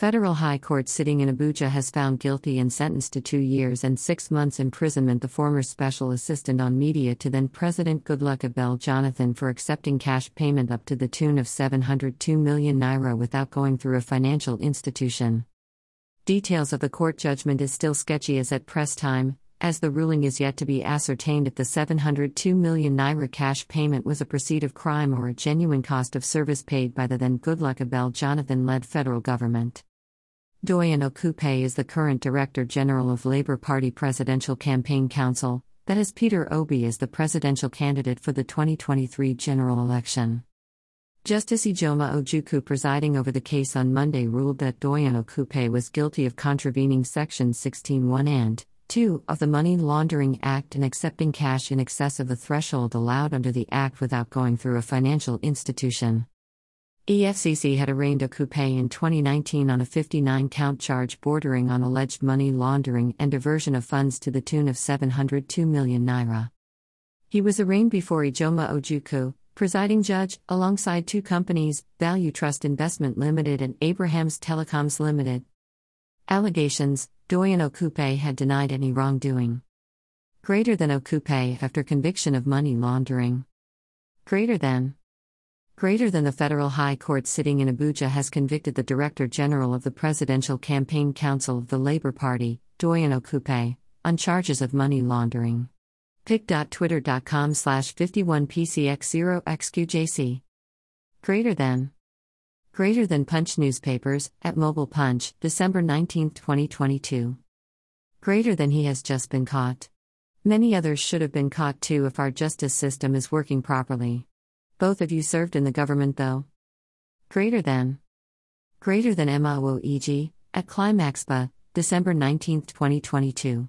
Federal High Court sitting in Abuja has found guilty and sentenced to two years and six months imprisonment the former special assistant on media to then President Goodluck Ebele Jonathan for accepting cash payment up to the tune of 702 million naira without going through a financial institution. Details of the court judgment is still sketchy as at press time, as the ruling is yet to be ascertained if the 702 million naira cash payment was a proceed of crime or a genuine cost of service paid by the then Goodluck Ebele Jonathan led federal government. Doyin Okupe is the current Director General of Labour Party Presidential Campaign Council, that is, Peter Obi is the presidential candidate for the 2023 general election. Justice Ijeoma Ojukwu presiding over the case on Monday, ruled that Doyin Okupe was guilty of contravening Sections 16.1 and 2 of the Money Laundering Act and accepting cash in excess of the threshold allowed under the Act without going through a financial institution. EFCC had arraigned a Okupe in 2019 on a 59 count charge bordering on alleged money laundering and diversion of funds to the tune of 702 million naira. He was arraigned before Ijeoma Ojukwu, presiding judge, alongside two companies, Value Trust Investment Limited and Abraham's Telecoms Limited. Allegations Doyin Okupe had denied any wrongdoing. Greater than Okupe after conviction of money laundering. Greater than Greater than the federal high court sitting in Abuja has convicted the Director General of the Presidential Campaign Council of the Labour Party, Doyin Okupe, on charges of money laundering. pic.twitter.com slash 51pcx0xqjc. Greater than. Greater than Punch newspapers, at Mobile Punch, December 19, 2022. Greater than he has just been caught. Many others should have been caught too if our justice system is working properly. Both of you served in the government, though. Greater than. Greater than MAO EG, at Climaxpa, December 19, 2022.